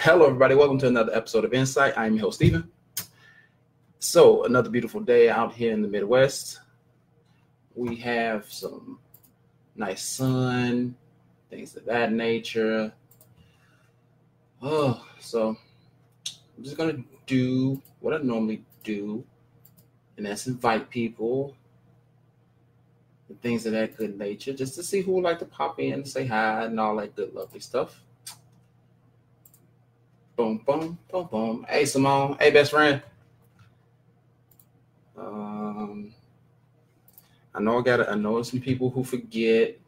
Hello, everybody. Welcome to another episode of Insight. I'm your host, Stephen. So, another beautiful day out here in the Midwest. We have some nice sun, things of that nature. Oh, so I'm just going to do what I normally do, and that's invite people and things of that good nature just to see who would like to pop in and say hi and all that good, lovely stuff. Boom, boom, boom, boom. Hey, Simone. Hey, best friend. Um, I know I gotta. I know some people who forget,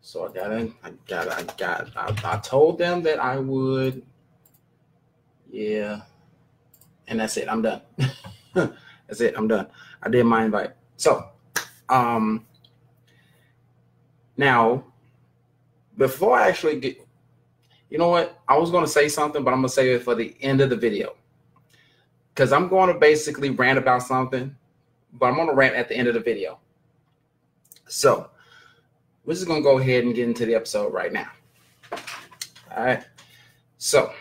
so I gotta. I gotta. I got. I, I told them that I would. Yeah, and that's it. I'm done. that's it. I'm done. I did my invite. So, um, now, before I actually get you know what? I was going to say something, but I'm going to say it for the end of the video. Because I'm going to basically rant about something, but I'm going to rant at the end of the video. So, we're just going to go ahead and get into the episode right now. All right. So,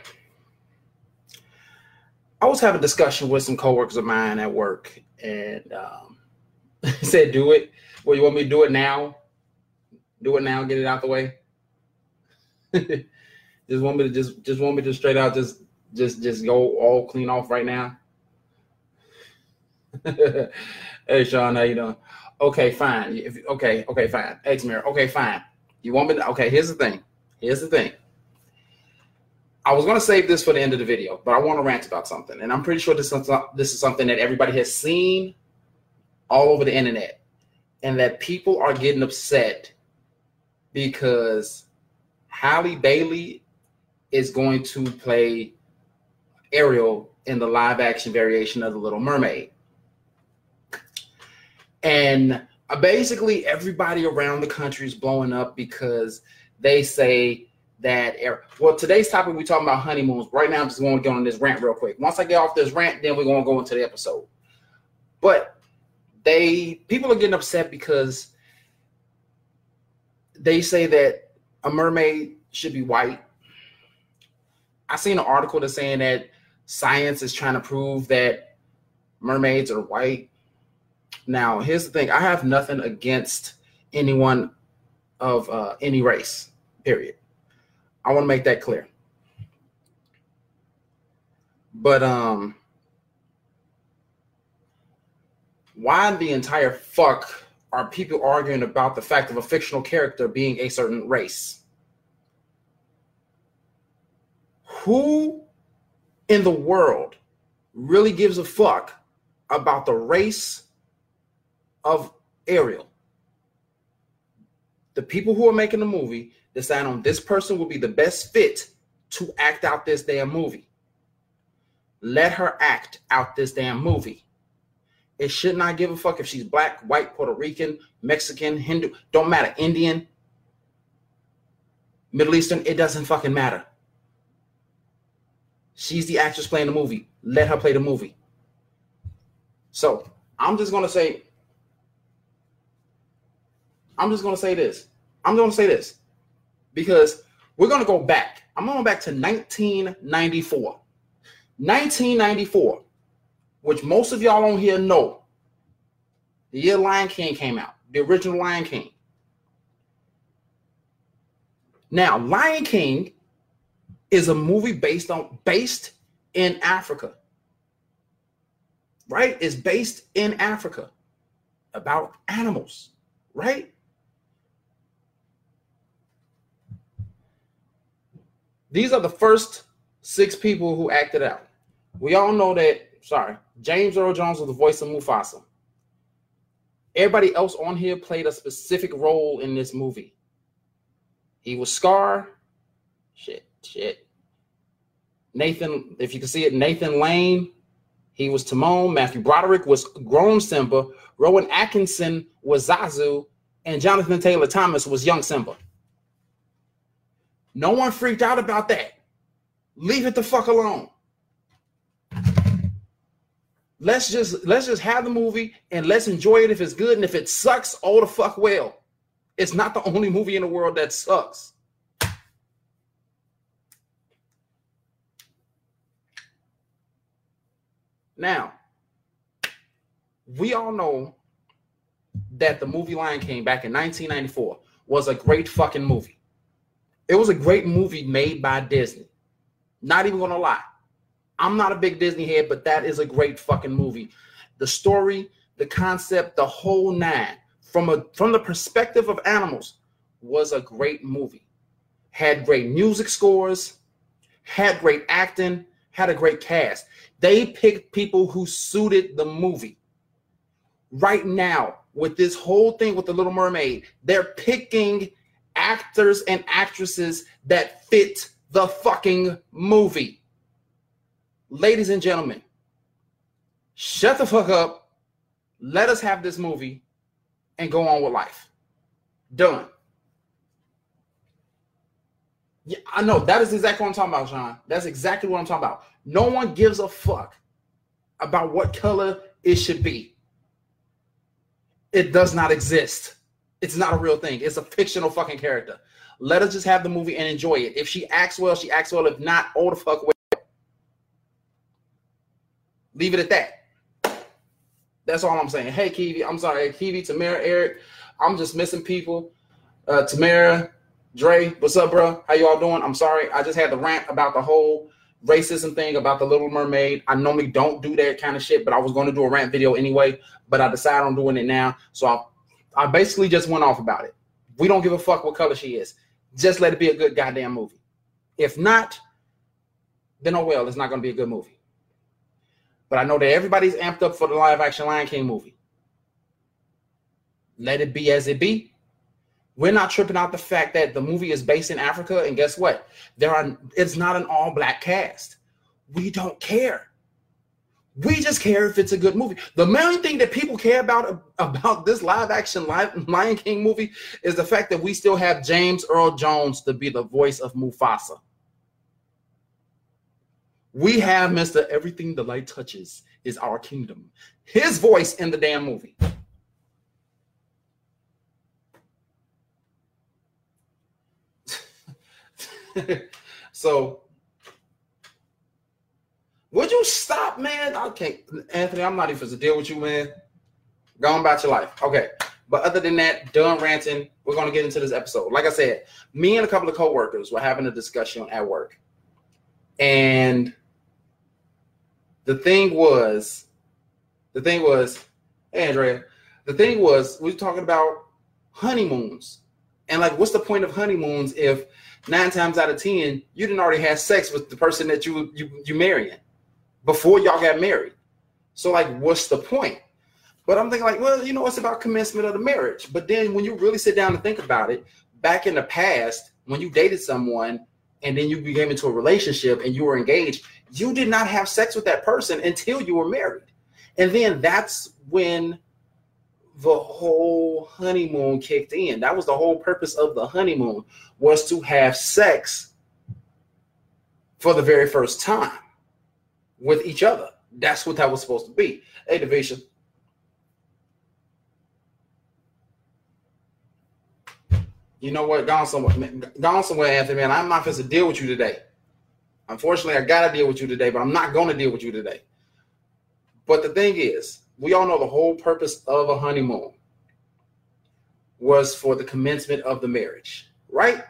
I was having a discussion with some coworkers of mine at work, and um, said, "Do it. Well, you want me to do it now? Do it now. Get it out the way." Just want me to just just want me to straight out just just just go all clean off right now. hey Sean, how you doing? Okay, fine. If, okay, okay, fine. X Mirror. Okay, fine. You want me to? Okay, here's the thing. Here's the thing. I was gonna save this for the end of the video, but I want to rant about something, and I'm pretty sure this is this is something that everybody has seen all over the internet, and that people are getting upset because Halle Bailey is going to play Ariel in the live action variation of The Little Mermaid. And uh, basically, everybody around the country is blowing up because they say that. Well, today's topic, we're talking about honeymoons. Right now, I'm just going to go on this rant real quick. Once I get off this rant, then we're going to go into the episode. But they people are getting upset because they say that a mermaid should be white I seen an article that's saying that science is trying to prove that mermaids are white. Now, here's the thing: I have nothing against anyone of uh, any race. Period. I want to make that clear. But um, why the entire fuck are people arguing about the fact of a fictional character being a certain race? Who in the world really gives a fuck about the race of Ariel? The people who are making the movie decide on this person will be the best fit to act out this damn movie. Let her act out this damn movie. It should not give a fuck if she's black, white, Puerto Rican, Mexican, Hindu, don't matter, Indian, Middle Eastern, it doesn't fucking matter. She's the actress playing the movie. Let her play the movie. So I'm just gonna say, I'm just gonna say this. I'm gonna say this because we're gonna go back. I'm going back to 1994. 1994, which most of y'all on here know. The year Lion King came out, the original Lion King. Now, Lion King is a movie based on based in Africa. Right? It's based in Africa about animals, right? These are the first six people who acted out. We all know that, sorry, James Earl Jones was the voice of Mufasa. Everybody else on here played a specific role in this movie. He was Scar. Shit, shit. Nathan, if you can see it, Nathan Lane, he was Timon. Matthew Broderick was grown Simba. Rowan Atkinson was Zazu. And Jonathan Taylor Thomas was young Simba. No one freaked out about that. Leave it the fuck alone. Let's just let's just have the movie and let's enjoy it if it's good. And if it sucks, oh the fuck well. It's not the only movie in the world that sucks. Now, we all know that the movie Lion King back in 1994 was a great fucking movie. It was a great movie made by Disney. Not even gonna lie. I'm not a big Disney head, but that is a great fucking movie. The story, the concept, the whole nine, from a from the perspective of animals, was a great movie. Had great music scores, had great acting, had a great cast. They picked people who suited the movie. Right now, with this whole thing with the Little Mermaid, they're picking actors and actresses that fit the fucking movie. Ladies and gentlemen, shut the fuck up. Let us have this movie and go on with life. Done. Yeah, I know that is exactly what I'm talking about, John. That's exactly what I'm talking about. No one gives a fuck about what color it should be. It does not exist. It's not a real thing. It's a fictional fucking character. Let us just have the movie and enjoy it. If she acts well, she acts well. If not, all the fuck away. Leave it at that. That's all I'm saying. Hey, Kiwi. I'm sorry, Kiwi, Tamara, Eric. I'm just missing people. Uh, Tamara, Dre, what's up, bro? How y'all doing? I'm sorry. I just had to rant about the whole racism thing about the Little Mermaid. I normally don't do that kind of shit, but I was going to do a rant video anyway. But I decided on doing it now, so I, I basically just went off about it. We don't give a fuck what color she is. Just let it be a good goddamn movie. If not, then oh well, it's not going to be a good movie. But I know that everybody's amped up for the live action Lion King movie. Let it be as it be. We're not tripping out the fact that the movie is based in Africa, and guess what? There are it's not an all-black cast. We don't care. We just care if it's a good movie. The main thing that people care about about this live action Lion King movie is the fact that we still have James Earl Jones to be the voice of Mufasa. We have Mr. Everything the Light Touches is Our Kingdom. His voice in the damn movie. so would you stop, man? Okay, Anthony, I'm not even supposed to deal with you, man. Go on about your life. Okay. But other than that, done ranting. We're gonna get into this episode. Like I said, me and a couple of co-workers were having a discussion at work. And the thing was, the thing was, hey Andrea, the thing was, we were talking about honeymoons. And like, what's the point of honeymoons if nine times out of ten you didn't already have sex with the person that you you you marrying? before y'all got married. So like, what's the point? But I'm thinking like, well, you know, it's about commencement of the marriage. But then when you really sit down and think about it, back in the past, when you dated someone and then you became into a relationship and you were engaged, you did not have sex with that person until you were married. And then that's when the whole honeymoon kicked in. That was the whole purpose of the honeymoon was to have sex for the very first time with each other. That's what that was supposed to be. Hey, division. You know what? Gone somewhere. Gone somewhere, Anthony. Man, I'm not supposed to deal with you today. Unfortunately, I gotta deal with you today, but I'm not gonna deal with you today. But the thing is, we all know the whole purpose of a honeymoon was for the commencement of the marriage, right?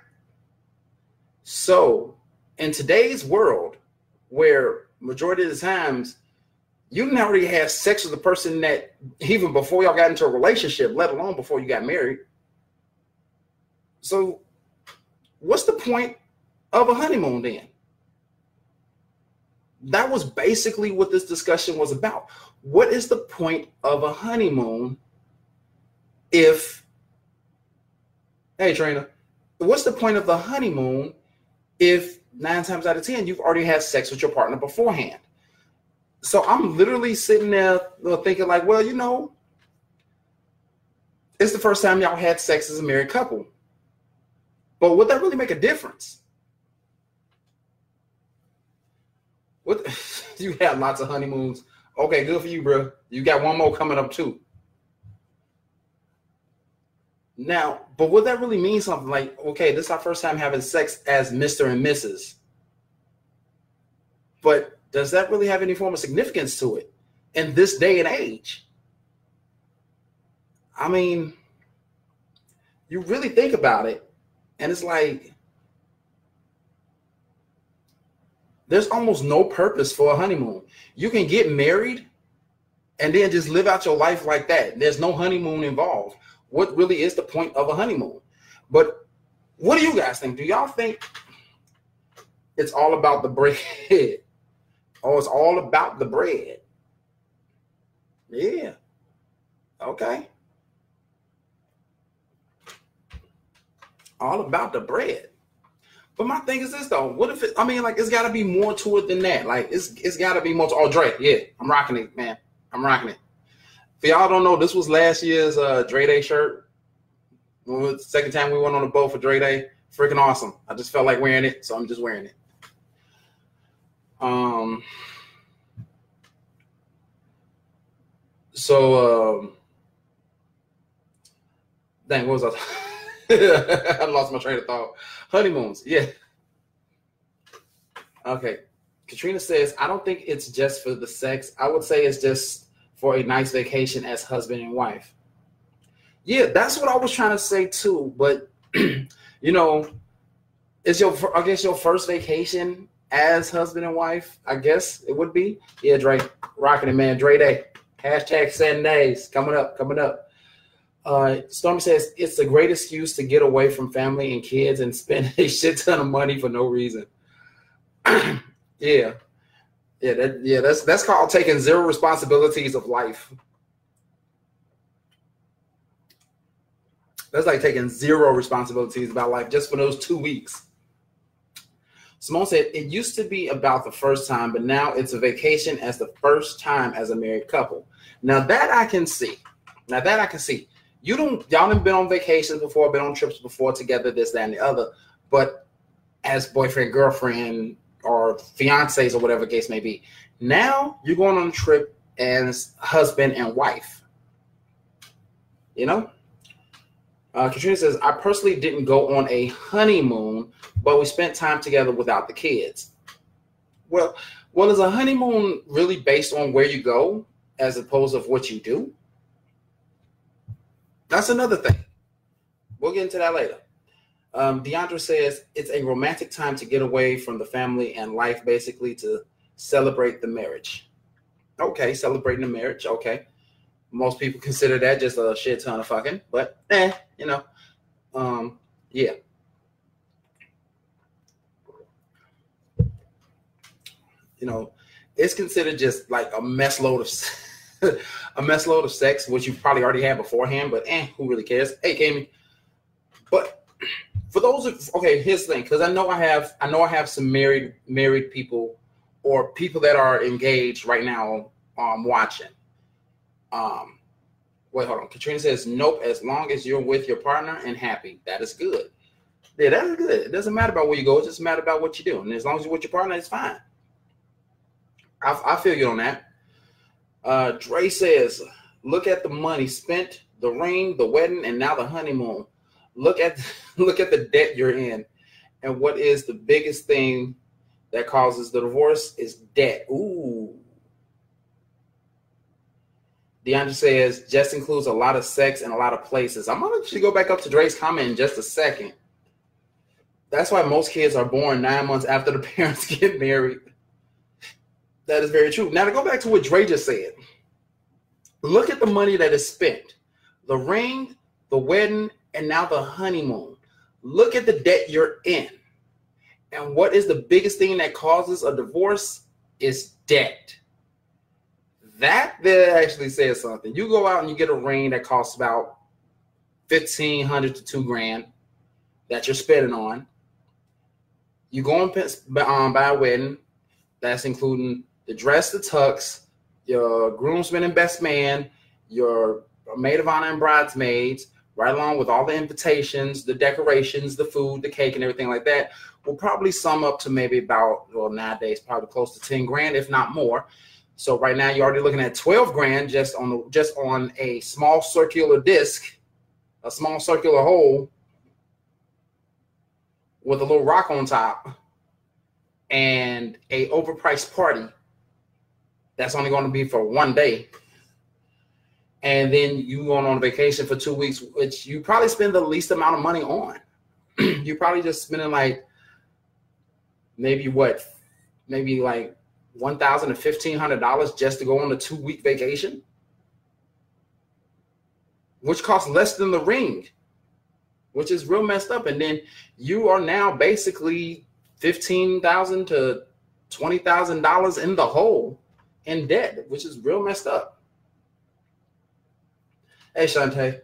So, in today's world, where majority of the times you didn't already have sex with the person that even before y'all got into a relationship, let alone before you got married. So, what's the point of a honeymoon then? That was basically what this discussion was about. What is the point of a honeymoon if, hey, trainer, what's the point of the honeymoon if nine times out of 10, you've already had sex with your partner beforehand. So I'm literally sitting there thinking, like, well, you know, it's the first time y'all had sex as a married couple. But would that really make a difference? What you had lots of honeymoons. Okay, good for you, bro. You got one more coming up too. Now, but would that really mean something like, okay, this is our first time having sex as Mr. and Mrs. But does that really have any form of significance to it? in this day and age. I mean, you really think about it, and it's like there's almost no purpose for a honeymoon. You can get married and then just live out your life like that. There's no honeymoon involved. What really is the point of a honeymoon? But what do you guys think? Do y'all think it's all about the bread? oh, it's all about the bread. Yeah. Okay. All about the bread. But my thing is this though. What if it, I mean like it's gotta be more to it than that. Like it's it's gotta be more to oh Dre, yeah, I'm rocking it, man. I'm rocking it. For y'all don't know, this was last year's uh Dre Day shirt. the second time we went on a boat for Dre Day. Freaking awesome. I just felt like wearing it, so I'm just wearing it. Um so um dang, what was I? I lost my train of thought. Honeymoons, yeah. Okay. Katrina says, I don't think it's just for the sex. I would say it's just for a nice vacation as husband and wife. Yeah, that's what I was trying to say too. But you know, it's your I guess your first vacation as husband and wife. I guess it would be. Yeah, Dre, rocking it, man. Dre Day. Hashtag seven days coming up, coming up. Uh, Stormy says it's a great excuse to get away from family and kids and spend a shit ton of money for no reason. yeah, yeah, that, yeah. That's that's called taking zero responsibilities of life. That's like taking zero responsibilities about life just for those two weeks. Simone said it used to be about the first time, but now it's a vacation as the first time as a married couple. Now that I can see. Now that I can see you don't y'all have been on vacations before, been on trips before together, this, that, and the other. But as boyfriend, girlfriend, or fiancés or whatever case may be. Now you're going on a trip as husband and wife. You know? Uh, Katrina says, I personally didn't go on a honeymoon, but we spent time together without the kids. Well, well, is a honeymoon really based on where you go as opposed of what you do? That's another thing. We'll get into that later. Um, says it's a romantic time to get away from the family and life, basically to celebrate the marriage. Okay, celebrating the marriage. Okay, most people consider that just a shit ton of fucking, but eh, you know, um, yeah. You know, it's considered just like a mess load of a mess load of sex, which you probably already had beforehand, but eh, who really cares? Hey, Kami. But for those of okay, here's the thing, because I know I have I know I have some married married people or people that are engaged right now um watching. Um wait, hold on. Katrina says, Nope, as long as you're with your partner and happy. That is good. Yeah, that is good. It doesn't matter about where you go, it just matter about what you do. And as long as you're with your partner, it's fine. I, I feel you on that. Uh, Dre says, look at the money spent, the ring, the wedding, and now the honeymoon. Look at look at the debt you're in. And what is the biggest thing that causes the divorce is debt. Ooh. DeAndre says just includes a lot of sex and a lot of places. I'm gonna actually go back up to Dre's comment in just a second. That's why most kids are born nine months after the parents get married. That is very true. Now to go back to what Dre just said, look at the money that is spent: the ring, the wedding, and now the honeymoon. Look at the debt you're in. And what is the biggest thing that causes a divorce is debt. That there actually says something. You go out and you get a ring that costs about fifteen hundred to two grand that you're spending on. You go and um, buy a wedding that's including the dress, the tux, your groomsmen and best man, your maid of honor and bridesmaids, right along with all the invitations, the decorations, the food, the cake, and everything like that, will probably sum up to maybe about, well, nowadays, probably close to 10 grand, if not more. So right now you're already looking at 12 grand just on the, just on a small circular disc, a small circular hole with a little rock on top and a overpriced party that's only going to be for one day. And then you going on vacation for two weeks, which you probably spend the least amount of money on. You're probably just spending like maybe what, maybe like one thousand to fifteen hundred dollars just to go on a two week vacation, which costs less than the ring, which is real messed up. And then you are now basically fifteen thousand to twenty thousand dollars in the hole in debt, which is real messed up. Hey Shantae.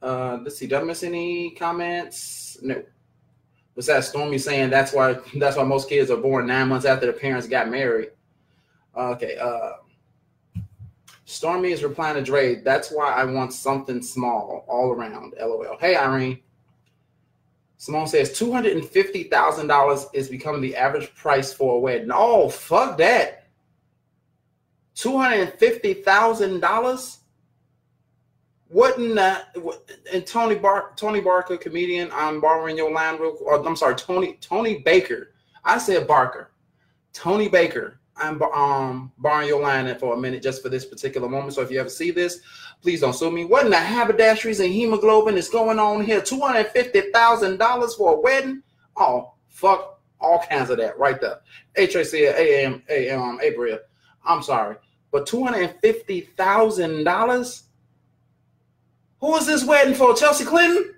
Uh, let's see. Miss any comments? No. What's that? Stormy saying that's why that's why most kids are born nine months after their parents got married. Okay. Uh, Stormy is replying to Dre. That's why I want something small all around. LOL. Hey Irene. Simone says two hundred and fifty thousand dollars is becoming the average price for a wedding. Oh fuck that! Two hundred and fifty thousand dollars. What in that? And Tony Bar Tony Barker, comedian. I'm borrowing your line real. Or, I'm sorry, Tony Tony Baker. I said Barker. Tony Baker. I'm um borrowing your line for a minute just for this particular moment. So if you ever see this, please don't sue me. What in the haberdasheries and hemoglobin is going on here? Two hundred fifty thousand dollars for a wedding? Oh fuck, all kinds of that right there. H A C A M A M April. I'm sorry, but two hundred fifty thousand dollars who is this wedding for? Chelsea Clinton?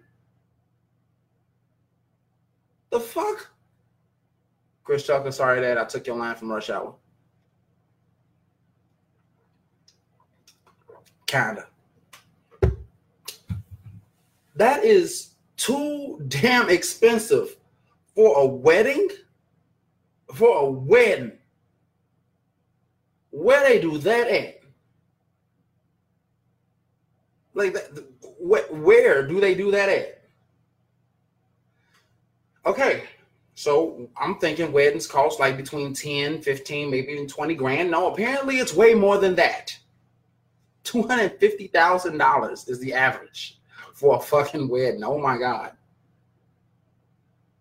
The fuck? Chris Tucker, sorry that I took your line from Rush Hour. Kinda. That is too damn expensive for a wedding. For a wedding. Where they do that at? Like that, where do they do that at? Okay, so I'm thinking weddings cost like between 10, 15, maybe even 20 grand. No, apparently it's way more than that. $250,000 is the average for a fucking wedding. Oh my God.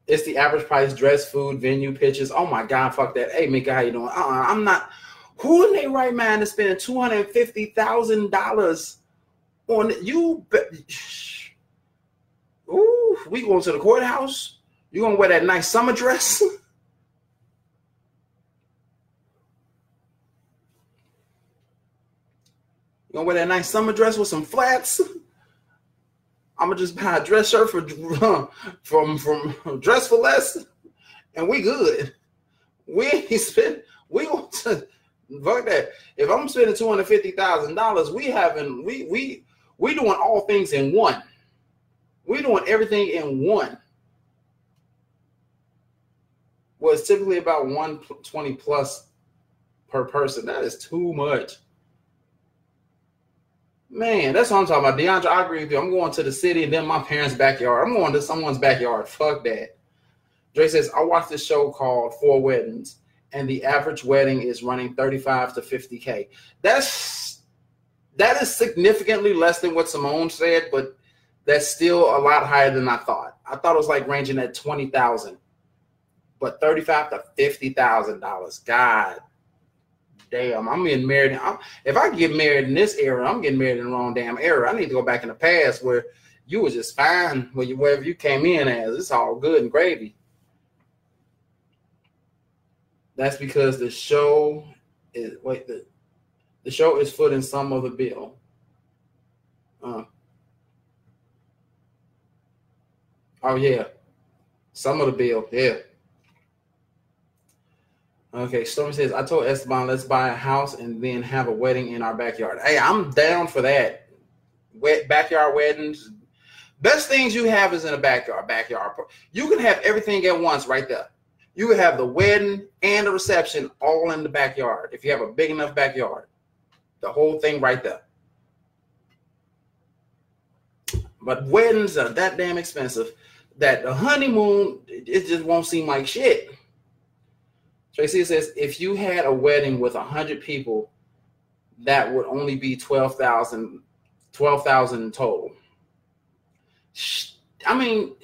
It's the average price, dress, food, venue, pitches. Oh my God, fuck that. Hey, Mika, how you doing? Uh-uh, I'm not. Who in their right mind is spending $250,000 on you. Ooh, we going to the courthouse. You gonna wear that nice summer dress? you gonna wear that nice summer dress with some flats? I'm gonna just buy a dress shirt for from from dress for less, and we good. We ain't spend. We want to fuck that. If I'm spending two hundred fifty thousand dollars, we having we we we're doing all things in one. We're doing everything in one. Well, it's typically about 120 plus per person. That is too much. Man, that's what I'm talking about. DeAndre, I agree with you. I'm going to the city and then my parents' backyard. I'm going to someone's backyard. Fuck that. Dre says, I watched this show called Four Weddings, and the average wedding is running 35 to 50K. That's that is significantly less than what Simone said, but that's still a lot higher than I thought. I thought it was like ranging at twenty thousand, but thirty-five to fifty thousand dollars. God damn, I'm getting married. I'm, if I get married in this era, I'm getting married in the wrong damn era. I need to go back in the past where you were just fine wherever you came in as. It's all good and gravy. That's because the show is wait the the show is footing some of the bill. Uh, oh yeah, some of the bill. Yeah. Okay, Stormy says, I told Esteban, let's buy a house and then have a wedding in our backyard. Hey, I'm down for that. Wet backyard weddings. Best things you have is in a backyard. Backyard. You can have everything at once right there. You have the wedding and the reception all in the backyard if you have a big enough backyard. The whole thing right there. But weddings are that damn expensive that the honeymoon it just won't seem like shit. Tracy says if you had a wedding with hundred people, that would only be 12,000 12,000 total. I mean,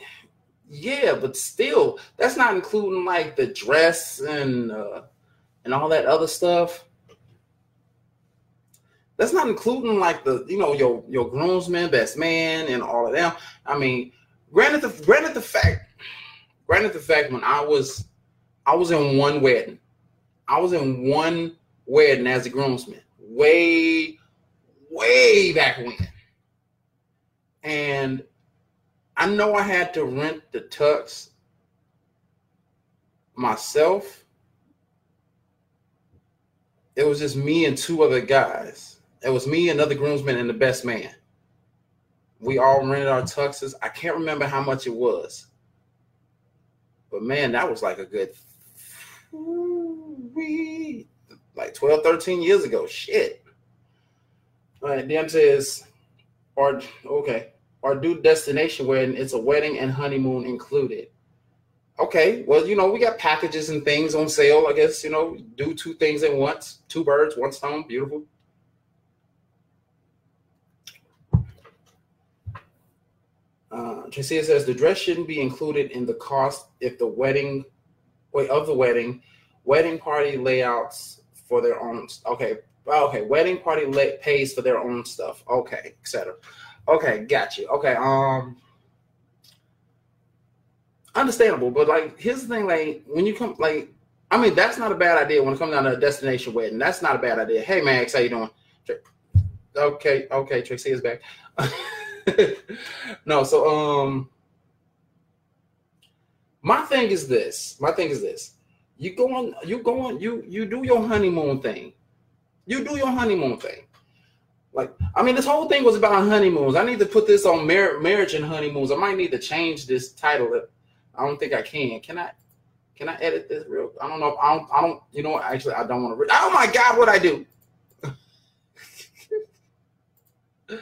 yeah, but still, that's not including like the dress and uh, and all that other stuff. That's not including like the you know your your groomsmen, best man, and all of them. I mean, granted the granted the fact, granted the fact when I was I was in one wedding, I was in one wedding as a groomsman, way way back when, and I know I had to rent the tux myself. It was just me and two other guys. It was me, another groomsman, and the best man. We all rented our tuxes. I can't remember how much it was. But man, that was like a good like 12, 13 years ago. Shit. All right, Dan says, or okay, or do destination wedding. It's a wedding and honeymoon included. Okay, well, you know, we got packages and things on sale. I guess, you know, do two things at once, two birds, one stone. Beautiful. Uh, Tracy says the dress shouldn't be included in the cost if the wedding, wait, of the wedding, wedding party layouts for their own. Okay, okay, wedding party lay, pays for their own stuff. Okay, etc. Okay, got you. Okay, um, understandable. But like, here's the thing: like, when you come, like, I mean, that's not a bad idea when it comes down to a destination wedding. That's not a bad idea. Hey, Max, how you doing? Okay, okay, Tracy is back. no, so um, my thing is this. My thing is this. You go on, you go on, you you do your honeymoon thing. You do your honeymoon thing. Like, I mean, this whole thing was about honeymoons. I need to put this on mar- marriage and honeymoons. I might need to change this title I don't think I can. Can I? Can I edit this real? I don't know. I don't. I don't. You know what? Actually, I don't want to. Re- oh my God! What I do?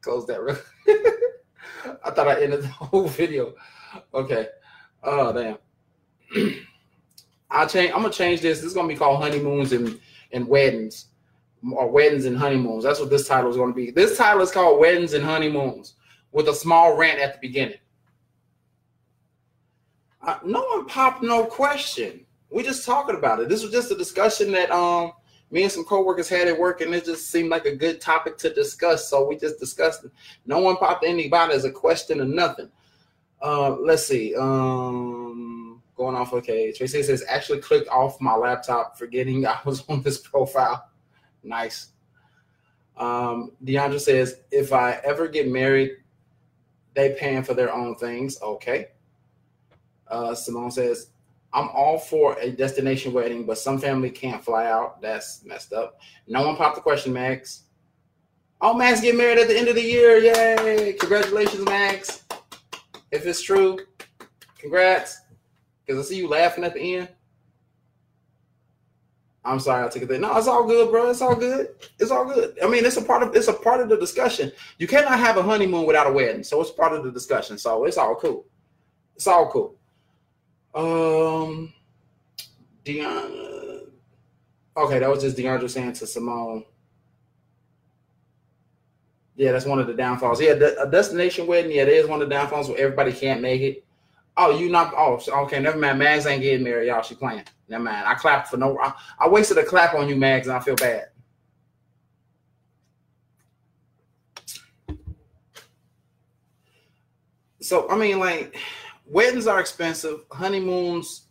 Close that. Real- I thought I ended the whole video. Okay. Oh damn. I'll change. I'm gonna change this. This is gonna be called honeymoons and and weddings, or weddings and honeymoons. That's what this title is gonna be. This title is called weddings and honeymoons with a small rant at the beginning. Uh, no one popped no question. We just talking about it. This was just a discussion that um me and some coworkers had at work, and it just seemed like a good topic to discuss. So we just discussed it. No one popped anybody as a question or nothing. Uh, let's see. Um, going off. Okay, Tracy says actually clicked off my laptop, forgetting I was on this profile. Nice. Um, Deandra says if I ever get married, they paying for their own things. Okay. Uh, Simone says, I'm all for a destination wedding, but some family can't fly out. That's messed up. No one popped the question, Max. Oh, Max get married at the end of the year. Yay. Congratulations, Max. If it's true, congrats. Because I see you laughing at the end. I'm sorry, I took it there. No, it's all good, bro. It's all good. It's all good. I mean, it's a part of it's a part of the discussion. You cannot have a honeymoon without a wedding, so it's part of the discussion. So it's all cool. It's all cool. Um, Deanna. Okay, that was just DeAndre saying to Simone. Yeah, that's one of the downfalls. Yeah, a destination wedding. Yeah, that is one of the downfalls where everybody can't make it. Oh, you not? Oh, okay. Never mind. Mags ain't getting married, y'all. She playing. Never mind. I clapped for no. I, I wasted a clap on you, Mags, and I feel bad. So I mean, like weddings are expensive. Honeymoons,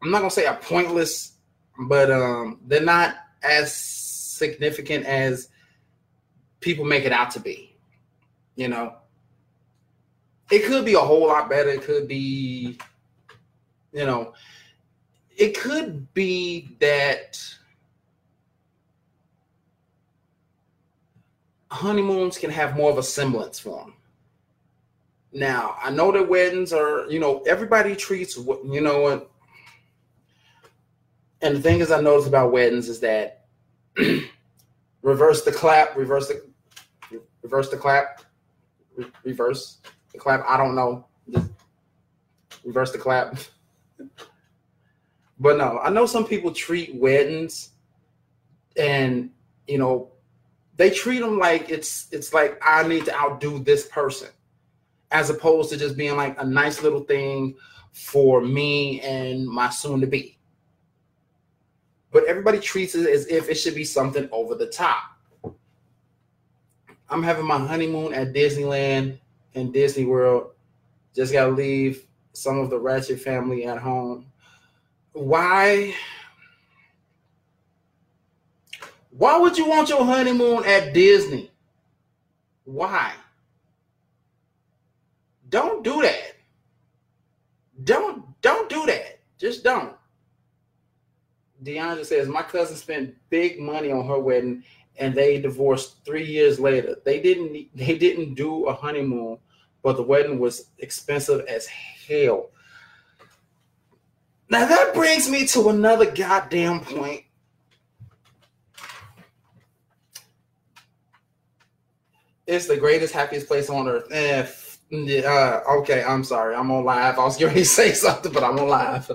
I'm not gonna say are pointless, but um, they're not as significant as people make it out to be. You know, it could be a whole lot better. It could be, you know, it could be that honeymoons can have more of a semblance for them. Now, I know that weddings are, you know, everybody treats, you know what? And the thing is, I noticed about weddings is that reverse the clap, reverse the, reverse the clap, re- reverse the clap. I don't know. Just reverse the clap. but no, I know some people treat weddings and, you know, they treat them like it's it's like I need to outdo this person as opposed to just being like a nice little thing for me and my soon to be. But everybody treats it as if it should be something over the top. I'm having my honeymoon at Disneyland and Disney World. Just got to leave some of the Ratchet family at home. Why? Why would you want your honeymoon at Disney? Why? Don't do that. Don't don't do that. Just don't. DeAndre says my cousin spent big money on her wedding and they divorced three years later. They didn't they didn't do a honeymoon, but the wedding was expensive as hell. Now that brings me to another goddamn point. It's the greatest, happiest place on earth. Eh, uh, okay, I'm sorry. I'm on live. I was going to say something, but I'm on live.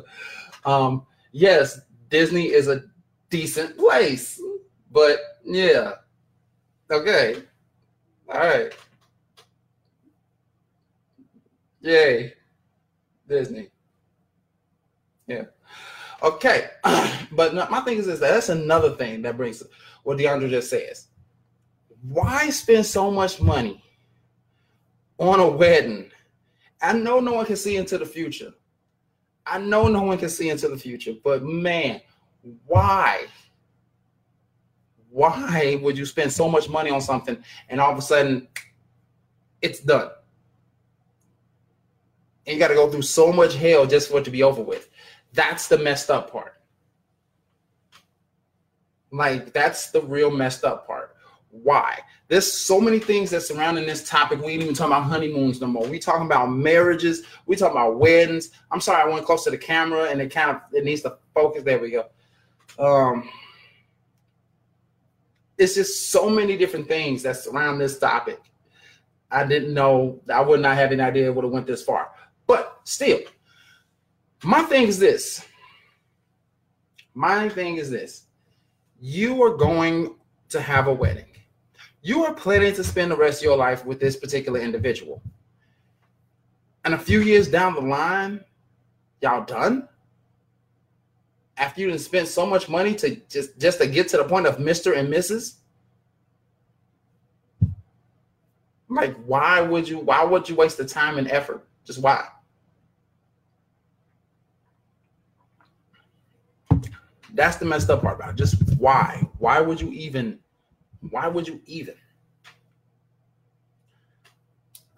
Um, yes, Disney is a decent place, but yeah. Okay. All right. Yay. Disney. Yeah. Okay. but my thing is this that's another thing that brings what DeAndre just says. Why spend so much money on a wedding? I know no one can see into the future. I know no one can see into the future, but man, why? Why would you spend so much money on something and all of a sudden it's done? And you got to go through so much hell just for it to be over with. That's the messed up part. Like, that's the real messed up part. Why? There's so many things that surrounding this topic. We ain't even talking about honeymoons no more. We talking about marriages. We talking about weddings. I'm sorry, I went close to the camera and it kind of it needs to focus. There we go. Um, it's just so many different things that surround this topic. I didn't know. I would not have any idea it would have went this far. But still, my thing is this. My thing is this. You are going to have a wedding. You are planning to spend the rest of your life with this particular individual. And a few years down the line, y'all done? After you spent so much money to just just to get to the point of Mr. and Mrs. Like, why would you why would you waste the time and effort? Just why? That's the messed up part about it. Just why? Why would you even? Why would you even?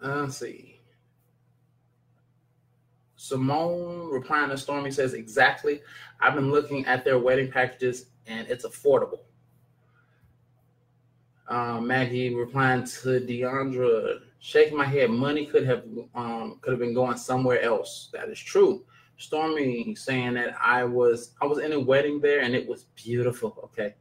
Uh, let's see. Simone replying to Stormy says, Exactly. I've been looking at their wedding packages and it's affordable. Uh, Maggie replying to Deandra, shaking my head. Money could have um, could have been going somewhere else. That is true. Stormy saying that I was I was in a wedding there and it was beautiful. Okay.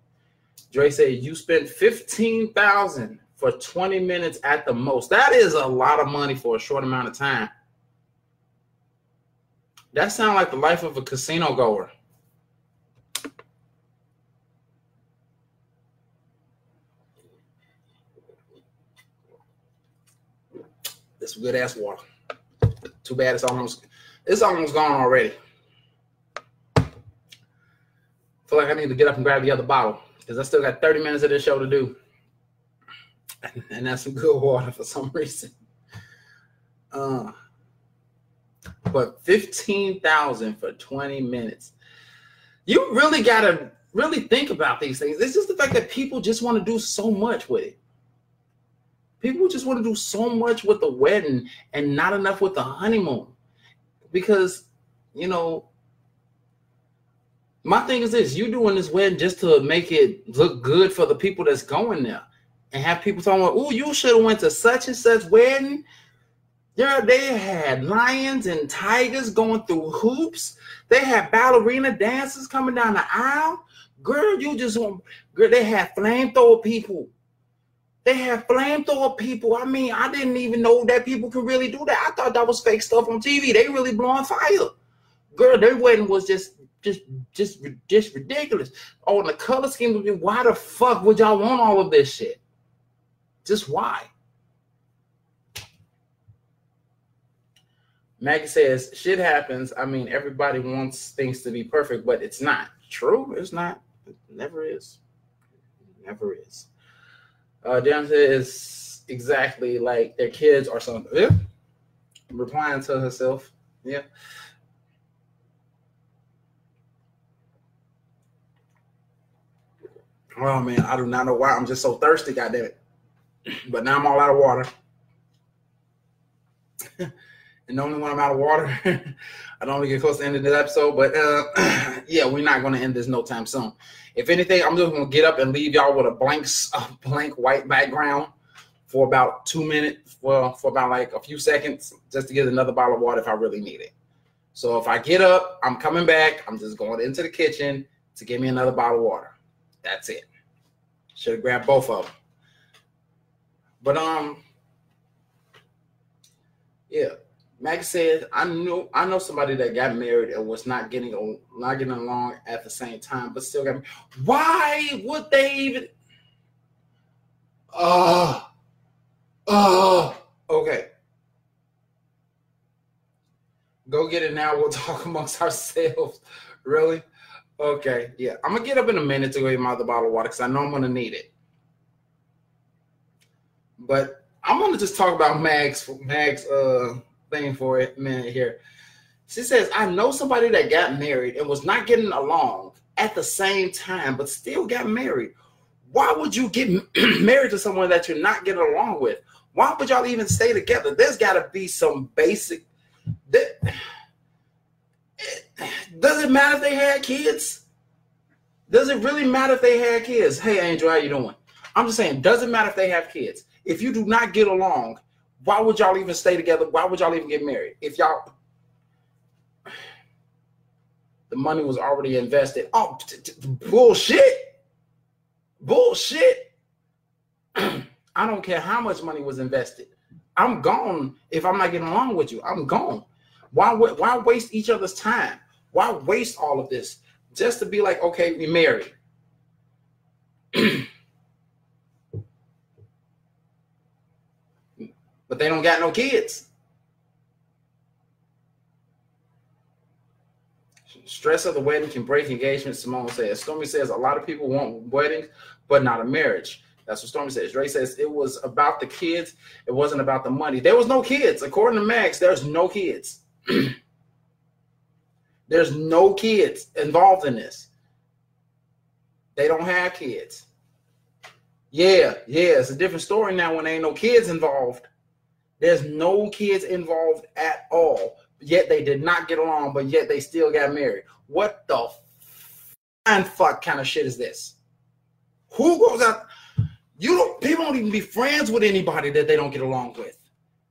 Dre said you spent fifteen thousand for twenty minutes at the most. That is a lot of money for a short amount of time. That sounds like the life of a casino goer. This good ass water. Too bad it's almost it's almost gone already. Feel like I need to get up and grab the other bottle because I still got 30 minutes of this show to do. And that's some good water for some reason. Uh but 15,000 for 20 minutes. You really got to really think about these things. It's just the fact that people just want to do so much with it. People just want to do so much with the wedding and not enough with the honeymoon. Because, you know, my thing is this you doing this wedding just to make it look good for the people that's going there and have people talking about, oh, you should have went to such and such wedding yeah, they had lions and tigers going through hoops. They had ballerina dancers coming down the aisle. Girl, you just want girl, they had flamethrower people. They had flamethrower people. I mean, I didn't even know that people could really do that. I thought that was fake stuff on TV. They really blowing fire. Girl, their wedding was just just just just ridiculous. Oh, the color scheme why the fuck would y'all want all of this shit? Just why? Maggie says, shit happens. I mean, everybody wants things to be perfect, but it's not true. It's not. It never is. It never is. Uh, Darren is exactly like their kids or something. Yeah. Replying to herself. Yeah. Oh man, I do not know why. I'm just so thirsty, goddamn it. But now I'm all out of water. and only when I'm out of water, I don't get close to ending this episode. But uh, yeah, we're not going to end this no time soon. If anything, I'm just going to get up and leave y'all with a blank, a blank white background for about two minutes, well, for about like a few seconds, just to get another bottle of water if I really need it. So if I get up, I'm coming back. I'm just going into the kitchen to get me another bottle of water. That's it. Should have grabbed both of them. But um, yeah. Max said, "I know I know somebody that got married and was not getting not getting along at the same time, but still got married. Why would they even? Uh, uh, okay. Go get it now. We'll talk amongst ourselves. really? Okay. Yeah. I'm gonna get up in a minute to go get my other bottle of water because I know I'm gonna need it. But I'm gonna just talk about Max Max uh thing for a minute here. She says, I know somebody that got married and was not getting along at the same time, but still got married. Why would you get married to someone that you're not getting along with? Why would y'all even stay together? There's got to be some basic. Does it matter if they had kids? Does it really matter if they had kids? Hey, Angel, how you doing? I'm just saying, doesn't matter if they have kids? If you do not get along, why would y'all even stay together? Why would y'all even get married? If y'all the money was already invested. Oh, t- t- bullshit. Bullshit. I don't care how much money was invested. I'm gone if I'm not getting along with you. I'm gone. Why why waste each other's time? Why waste all of this just to be like, okay, we married? But they don't got no kids. Stress of the wedding can break engagement, Simone says. Stormy says a lot of people want weddings, but not a marriage. That's what Stormy says. Dre says it was about the kids. It wasn't about the money. There was no kids. According to Max, there's no kids. there's no kids involved in this. They don't have kids. Yeah, yeah, it's a different story now when there ain't no kids involved. There's no kids involved at all. Yet they did not get along, but yet they still got married. What the fine fuck kind of shit is this? Who goes out? You don't. People don't even be friends with anybody that they don't get along with.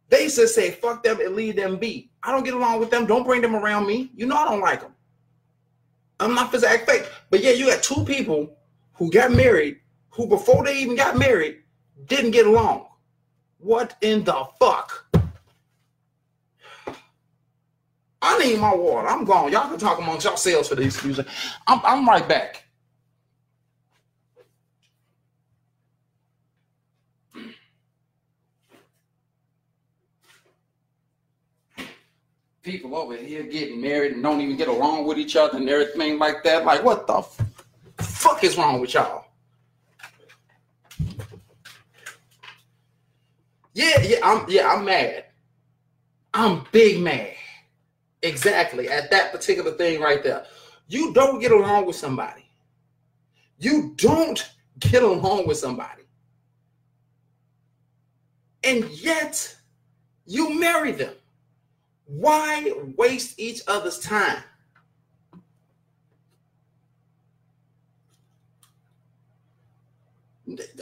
They just say fuck them and leave them be. I don't get along with them. Don't bring them around me. You know I don't like them. I'm not for act fake. But yeah, you got two people who got married who before they even got married didn't get along. What in the fuck? I need my water. I'm gone. Y'all can talk amongst yourselves for the excuse. I'm, I'm right back. People over here getting married and don't even get along with each other and everything like that. Like, what the fuck is wrong with y'all? Yeah, yeah, I'm yeah, I'm mad. I'm big mad. Exactly at that particular thing right there. You don't get along with somebody. You don't get along with somebody. And yet you marry them. Why waste each other's time?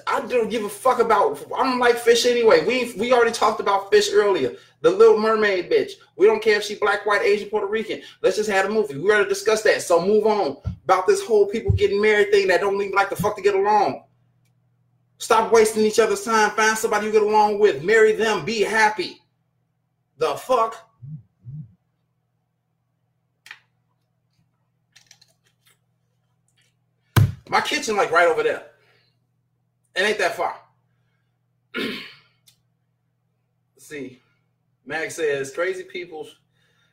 I don't give a fuck about. I don't like fish anyway. We we already talked about fish earlier. The Little Mermaid bitch. We don't care if she black, white, Asian, Puerto Rican. Let's just have a movie. We already discussed that. So move on about this whole people getting married thing that don't even like the fuck to get along. Stop wasting each other's time. Find somebody you get along with. Marry them. Be happy. The fuck. My kitchen like right over there. It ain't that far. See. Max says crazy people,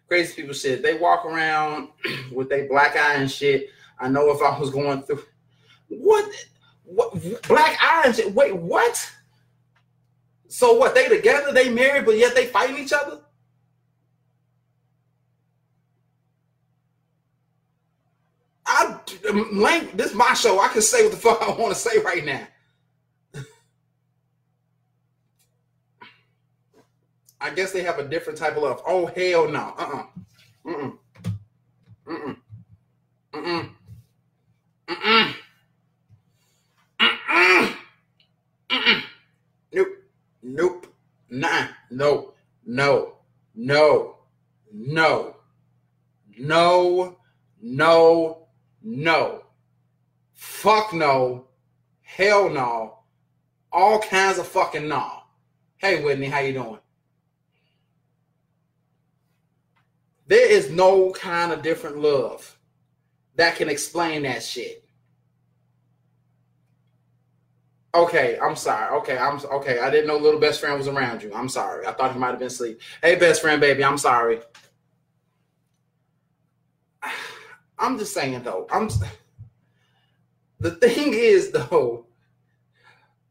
crazy people shit. They walk around with their black eye and shit. I know if I was going through what What black irons? Wait, what? So what? They together, they married, but yet they fighting each other? I this is my show. I can say what the fuck I want to say right now. I guess they have a different type of love. Oh hell no. Uh-uh. Mm-mm. Mm-mm. Mm-mm. Mm-mm. Mm-mm. Mm-mm. Nope. Nope. Nah. No. No. No. No. No. No. No. Fuck no. Hell no. All kinds of fucking no. Hey Whitney, how you doing? There is no kind of different love that can explain that shit. Okay, I'm sorry. Okay, I'm okay. I didn't know little best friend was around you. I'm sorry. I thought he might have been asleep. Hey, best friend, baby. I'm sorry. I'm just saying though. I'm. The thing is though,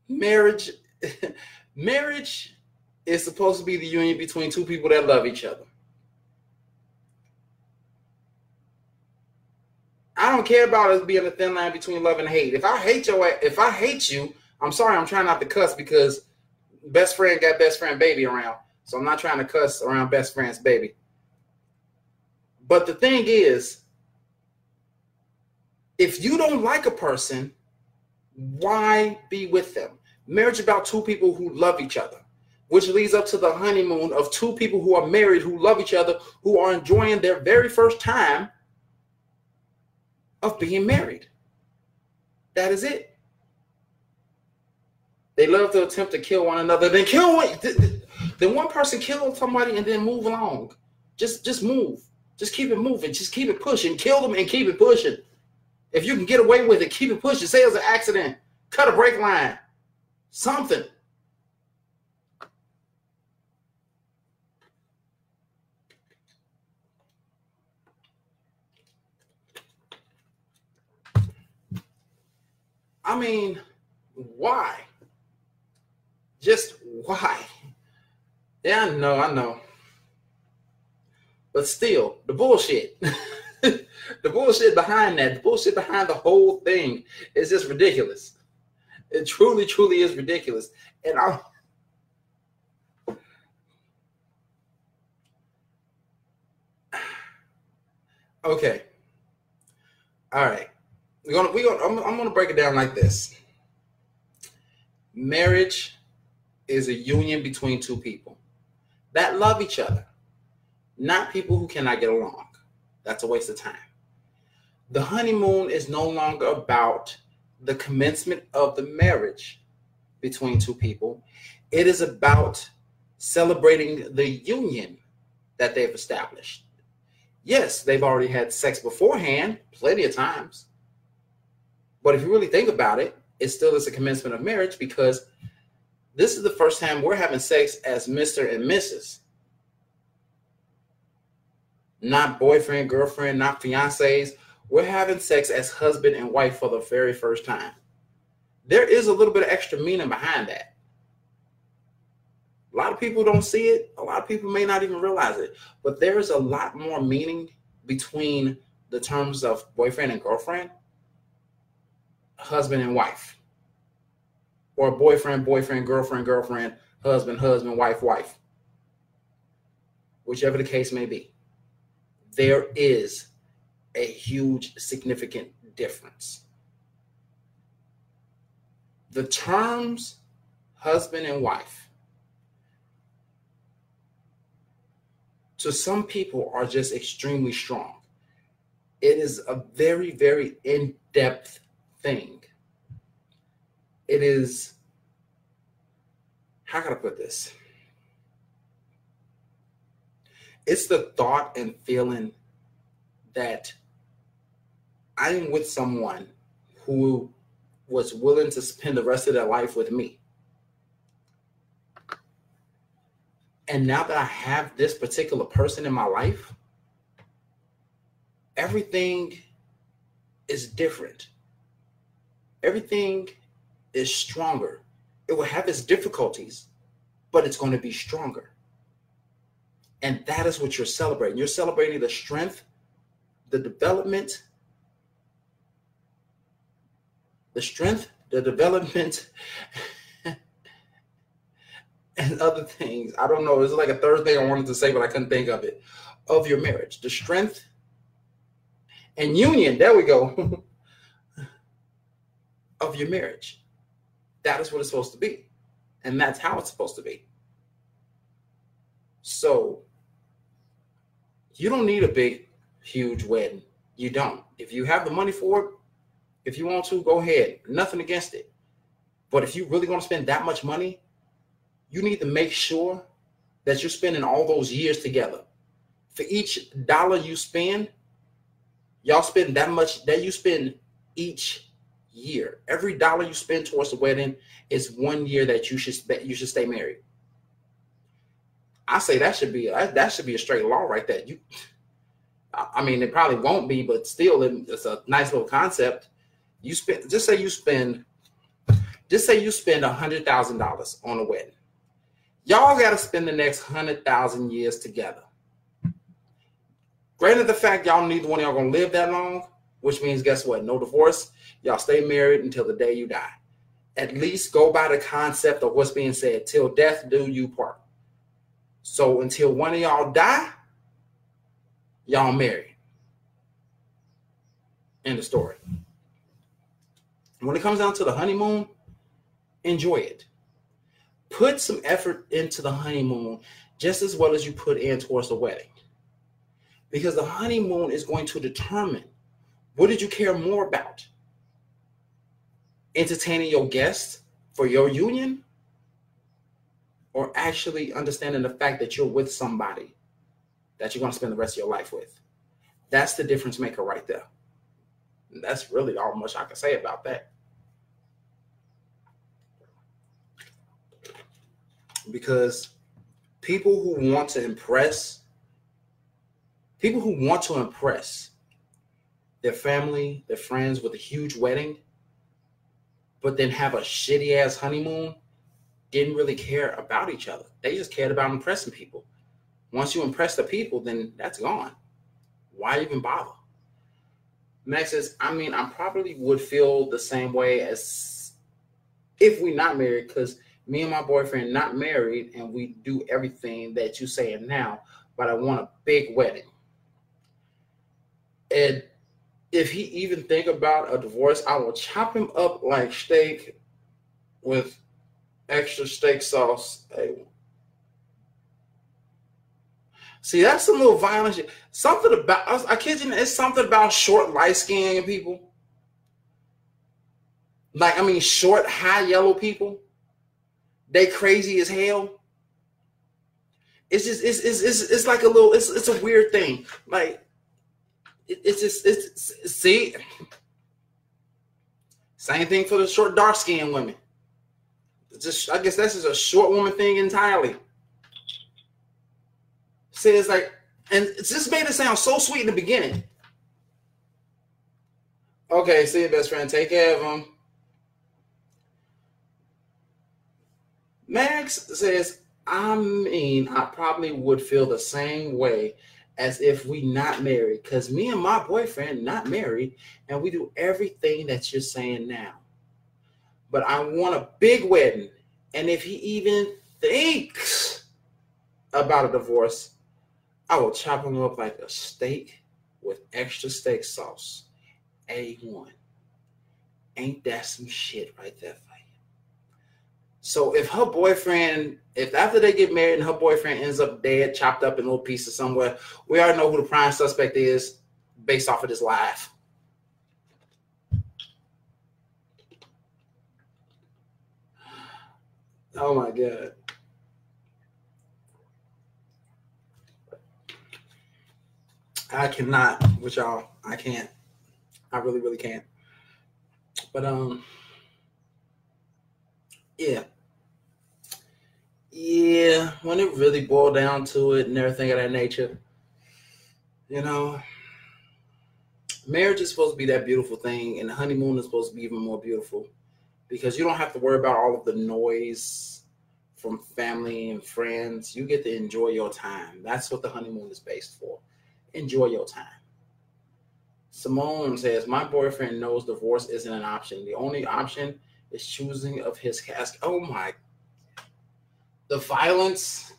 marriage, marriage is supposed to be the union between two people that love each other. I don't care about us being a thin line between love and hate. If I hate your, if I hate you, I'm sorry. I'm trying not to cuss because best friend got best friend baby around, so I'm not trying to cuss around best friend's baby. But the thing is, if you don't like a person, why be with them? Marriage about two people who love each other, which leads up to the honeymoon of two people who are married, who love each other, who are enjoying their very first time of being married. That is it. They love to attempt to kill one another. Then kill one. Then one person kill somebody and then move along. Just just move. Just keep it moving. Just keep it pushing. Kill them and keep it pushing. If you can get away with it, keep it pushing. Say it's an accident. Cut a brake line. Something. I mean, why? Just why? Yeah, I know, I know. But still, the bullshit. the bullshit behind that, the bullshit behind the whole thing is just ridiculous. It truly, truly is ridiculous. And I'm Okay. All right. We're gonna we're gonna I'm, I'm gonna break it down like this. Marriage is a union between two people that love each other, not people who cannot get along. That's a waste of time. The honeymoon is no longer about the commencement of the marriage between two people. It is about celebrating the union that they've established. Yes, they've already had sex beforehand, plenty of times. But if you really think about it, it still is a commencement of marriage because this is the first time we're having sex as Mr. and Mrs. Not boyfriend, girlfriend, not fiancés. We're having sex as husband and wife for the very first time. There is a little bit of extra meaning behind that. A lot of people don't see it. A lot of people may not even realize it. But there is a lot more meaning between the terms of boyfriend and girlfriend husband and wife, or boyfriend, boyfriend, girlfriend, girlfriend, husband, husband, wife, wife, whichever the case may be. There is a huge, significant difference. The terms husband and wife to some people are just extremely strong. It is a very, very in depth thing. It is, how can I put this? It's the thought and feeling that I am with someone who was willing to spend the rest of their life with me. And now that I have this particular person in my life, everything is different everything is stronger. It will have its difficulties, but it's going to be stronger. And that is what you're celebrating. You're celebrating the strength, the development, the strength, the development, and other things. I don't know. It's like a third thing I wanted to say, but I couldn't think of it. Of your marriage, the strength and union. There we go. of your marriage. That is what it's supposed to be. And that's how it's supposed to be. So you don't need a big, huge wedding. You don't. If you have the money for it, if you want to, go ahead. Nothing against it. But if you really going to spend that much money, you need to make sure that you're spending all those years together. For each dollar you spend, y'all spend that much that you spend each year. Every dollar you spend towards the wedding is one year that you should you should stay married. I say that should be that should be a straight law right there. You, I mean, it probably won't be, but still, it's a nice little concept. You spend just say you spend, just say you spend a hundred thousand dollars on a wedding. Y'all got to spend the next hundred thousand years together. Granted, the fact y'all neither one of y'all gonna live that long, which means guess what? No divorce. Y'all stay married until the day you die. At least go by the concept of what's being said. Till death do you part. So until one of y'all die, y'all married. End of story. When it comes down to the honeymoon, enjoy it. Put some effort into the honeymoon just as well as you put in towards the wedding. Because the honeymoon is going to determine what did you care more about? Entertaining your guests for your union or actually understanding the fact that you're with somebody that you're going to spend the rest of your life with. That's the difference maker right there. And that's really all much I can say about that. Because people who want to impress, people who want to impress their family, their friends with a huge wedding, but then have a shitty ass honeymoon, didn't really care about each other. They just cared about impressing people. Once you impress the people, then that's gone. Why even bother? Max says, I mean, I probably would feel the same way as if we not married, because me and my boyfriend not married and we do everything that you saying now, but I want a big wedding. And if he even think about a divorce, I will chop him up like steak with extra steak sauce. Hey. See, that's some little violence. Something about I kid you, it's something about short, light skinned people. Like, I mean, short, high yellow people. They crazy as hell. It's just it's it's it's, it's like a little it's it's a weird thing. Like it's just it's see same thing for the short dark skinned women just I guess that's just a short woman thing entirely. See, it's like, and it's just made it sound so sweet in the beginning. Okay, see you, best friend. Take care of him. Max says, I mean, I probably would feel the same way as if we not married, because me and my boyfriend not married, and we do everything that you're saying now but I want a big wedding. And if he even thinks about a divorce, I will chop him up like a steak with extra steak sauce. A1. Ain't that some shit right there? So if her boyfriend, if after they get married and her boyfriend ends up dead, chopped up in little pieces somewhere, we already know who the prime suspect is based off of this life. Oh my god. I cannot with y'all. I can't. I really, really can't. But um yeah. Yeah, when it really boiled down to it and everything of that nature, you know, marriage is supposed to be that beautiful thing, and the honeymoon is supposed to be even more beautiful because you don't have to worry about all of the noise from family and friends. You get to enjoy your time. That's what the honeymoon is based for. Enjoy your time. Simone says, My boyfriend knows divorce isn't an option. The only option is choosing of his casket. Oh my. The violence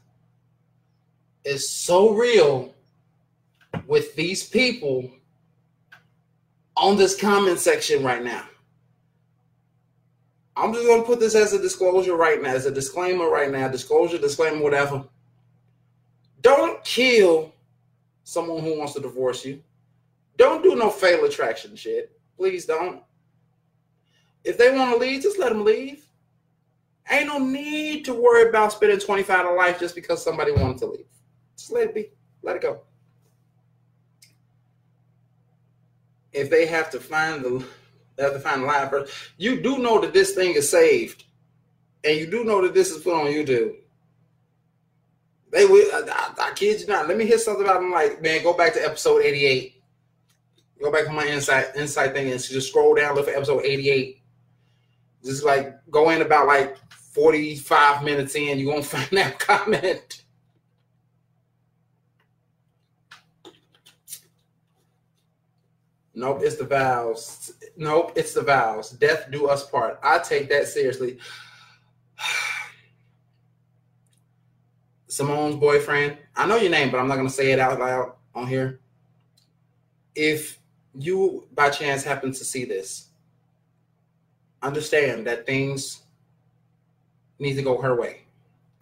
is so real with these people on this comment section right now. I'm just going to put this as a disclosure right now, as a disclaimer right now, disclosure, disclaimer, whatever. Don't kill someone who wants to divorce you. Don't do no Fatal Attraction shit. Please don't. If they want to leave, just let them leave. Ain't no need to worry about spending 25 of life just because somebody wanted to leave. Just let it be. Let it go. If they have to find the they have to find the live person, you do know that this thing is saved. And you do know that this is put on YouTube. They will I, I, I kid you not. Let me hear something about them like, man, go back to episode 88 go back on my insight insight thing and just scroll down, look for episode 88. Just like go in about like 45 minutes in, you won't find that comment. Nope, it's the vows. Nope, it's the vows. Death do us part. I take that seriously. Simone's boyfriend. I know your name, but I'm not gonna say it out loud on here. If you by chance happen to see this, understand that things need to go her way.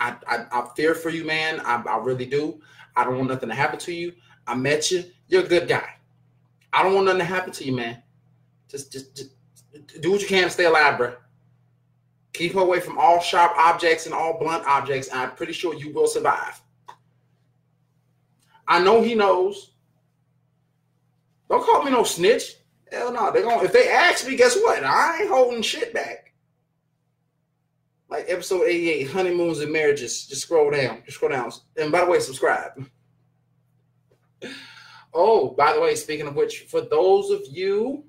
I, I, I fear for you, man. I, I really do. I don't want nothing to happen to you. I met you. You're a good guy. I don't want nothing to happen to you, man. Just, just, just do what you can to stay alive, bro. Keep her away from all sharp objects and all blunt objects, and I'm pretty sure you will survive. I know he knows. Don't call me no snitch. Hell no. They're gonna if they ask me, guess what? I ain't holding shit back. Like episode 88, honeymoons and marriages. Just scroll down. Just scroll down. And by the way, subscribe. Oh, by the way, speaking of which, for those of you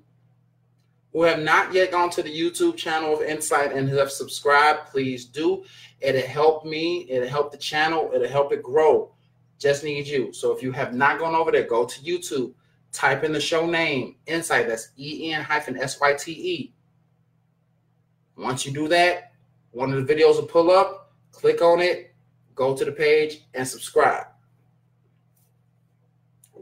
who have not yet gone to the YouTube channel of En-Syte and have subscribed, please do. It'll help me, it'll help the channel, it'll help it grow. Just need you. So if you have not gone over there, go to YouTube type in the show name, En-Syte. That's E N hyphen S Y T E. Once you do that, one of the videos will pull up. Click on it, go to the page, and subscribe.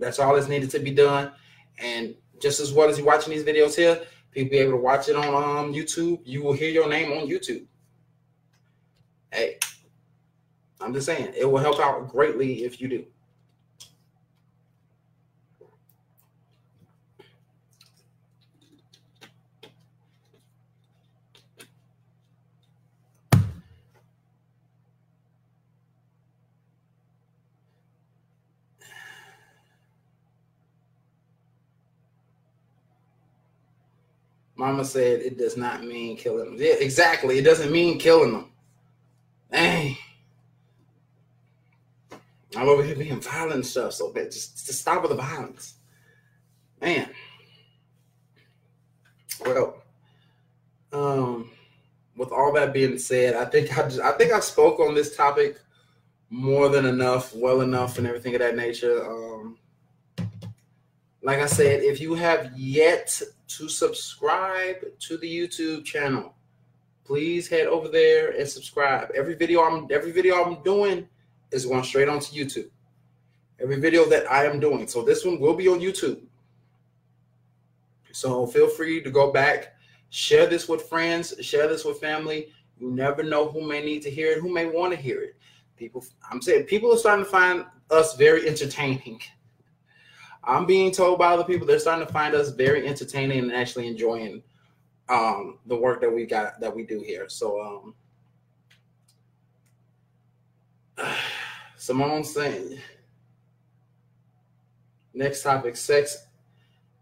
That's all that's needed to be done. And just as well as you're watching these videos here, people be able to watch it on um, YouTube. You will hear your name on YouTube. Hey, I'm just saying, it will help out greatly if you do. Mama said it does not mean killing them. Yeah, exactly. It doesn't mean killing them. Dang. I'm over here being violent and stuff so bad. Just, just stop with the violence. Man. Well, um, with all that being said, I think I just, I think I spoke on this topic more than enough, well enough, and everything of that nature. Um, like I said, if you have yet to subscribe to the YouTube channel, please head over there and subscribe. Every video I'm every video I'm doing is going straight onto YouTube. Every video that I am doing. So this one will be on YouTube. So feel free to go back, share this with friends, share this with family. You never know who may need to hear it, who may want to hear it. People, I'm saying people are starting to find us very entertaining. I'm being told by other people they're starting to find us very entertaining and actually enjoying um, the work that we got that we do here. So um, Simone's saying next topic sex.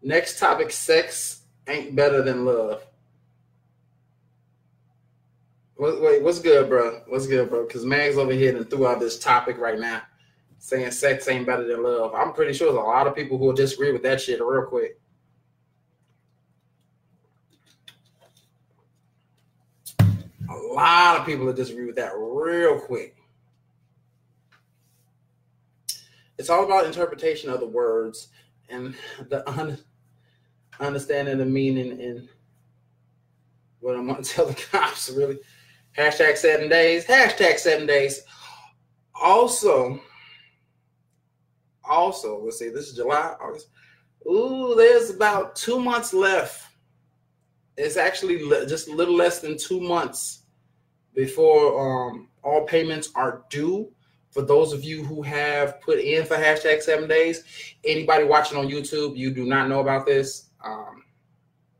Next topic sex ain't better than love. Wait, what's good, bro? What's good, bro? Because Mag's over here and threw out this topic right now saying sex ain't better than love. I'm pretty sure there's a lot of people who will disagree with that shit real quick. A lot of people that disagree with that real quick. It's all about interpretation of the words and the un- understanding the meaning and what I'm going to tell the cops. Really, hashtag seven days. Hashtag seven days. Also, also, let's see. This is July, August. Ooh, there's about two months left. It's actually just a little less than two months before um, all payments are due. For those of you who have put in for hashtag seven days, anybody watching on YouTube, you do not know about this. Um,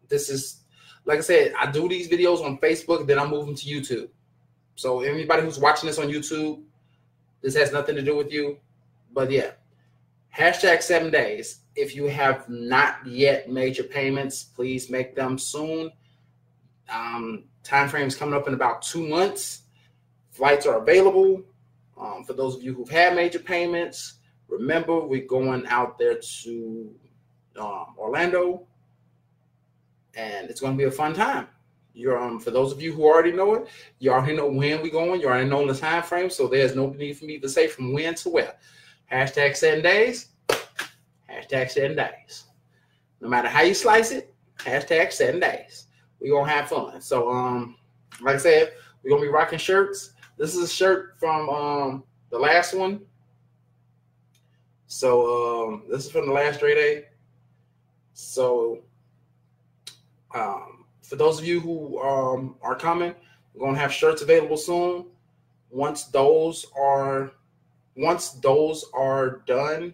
this is, like I said, I do these videos on Facebook, then I move them to YouTube. So anybody who's watching this on YouTube, this has nothing to do with you. But yeah, hashtag seven days. If you have not yet made your payments, please make them soon. Um, time frame is coming up in about two months. Flights are available. Um, for those of you who've had major payments, remember we're going out there to um, Orlando, and it's going to be a fun time. You're um for those of you who already know it, you already know when we're going. You already know the time frame, so there's no need for me to say from when to where. Hashtag seven days. Hashtag seven days. No matter how you slice it, hashtag seven days. We're gonna have fun. So um, like I said, we're gonna be rocking shirts. This is a shirt from um the last one. So um this is from the last Dre Day. So um for those of you who um are coming, we're gonna have shirts available soon. Once those are once those are done,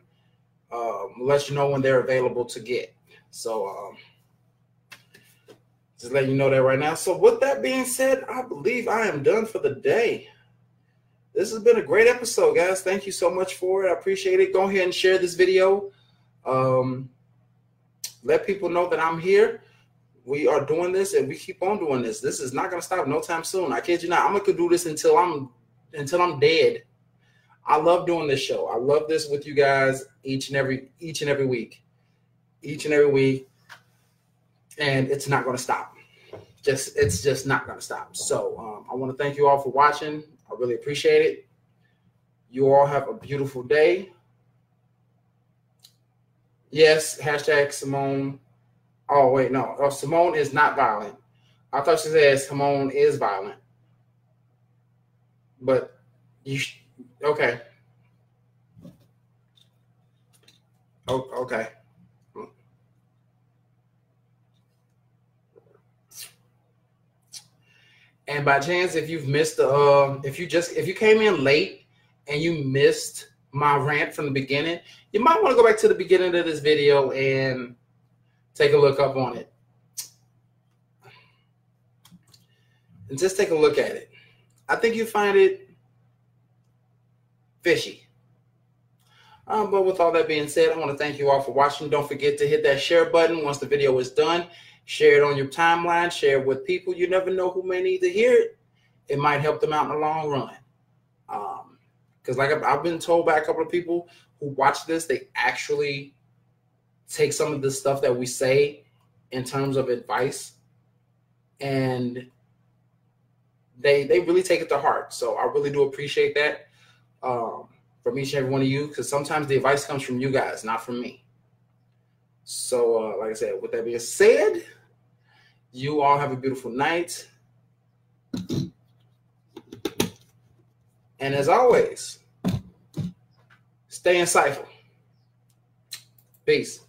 um, let you know when they're available to get. So um just letting you know that right now. So with that being said, I believe I am done for the day this has been a great episode, guys. Thank you so much for it. I appreciate it. Go ahead and share this video. Um, let people know that I'm here. We are doing this and we keep on doing this. This is not gonna stop no time soon. I kid you not. I'm gonna do this until I'm until I'm dead. I love doing this show. I love this with you guys each and every each and every week. Each and every week. And it's not gonna stop. Just it's just not gonna stop. So um, I want to thank you all for watching. I really appreciate it. You all have a beautiful day. Yes, hashtag Simone. Oh, wait, no. Oh, Simone is not violent. I thought she said Simone is violent. But you, okay. Oh, okay. And by chance, if you've missed the, uh, if you just, if you came in late and you missed my rant from the beginning, you might want to go back to the beginning of this video and take a look up on it. And just take a look at it. I think you find it fishy. Um, but with all that being said, I want to thank you all for watching. Don't forget to hit that share button once the video is done. Share it on your timeline, share it with people. You never know who may need to hear it. It might help them out in the long run. Um, because like I've, I've been told by a couple of people who watch this, they actually take some of the stuff that we say in terms of advice and they they really take it to heart. So I really do appreciate that um, from each and every one of you because sometimes the advice comes from you guys, not from me. So, uh, like I said, with that being said, you all have a beautiful night. And as always, stay insightful. Peace.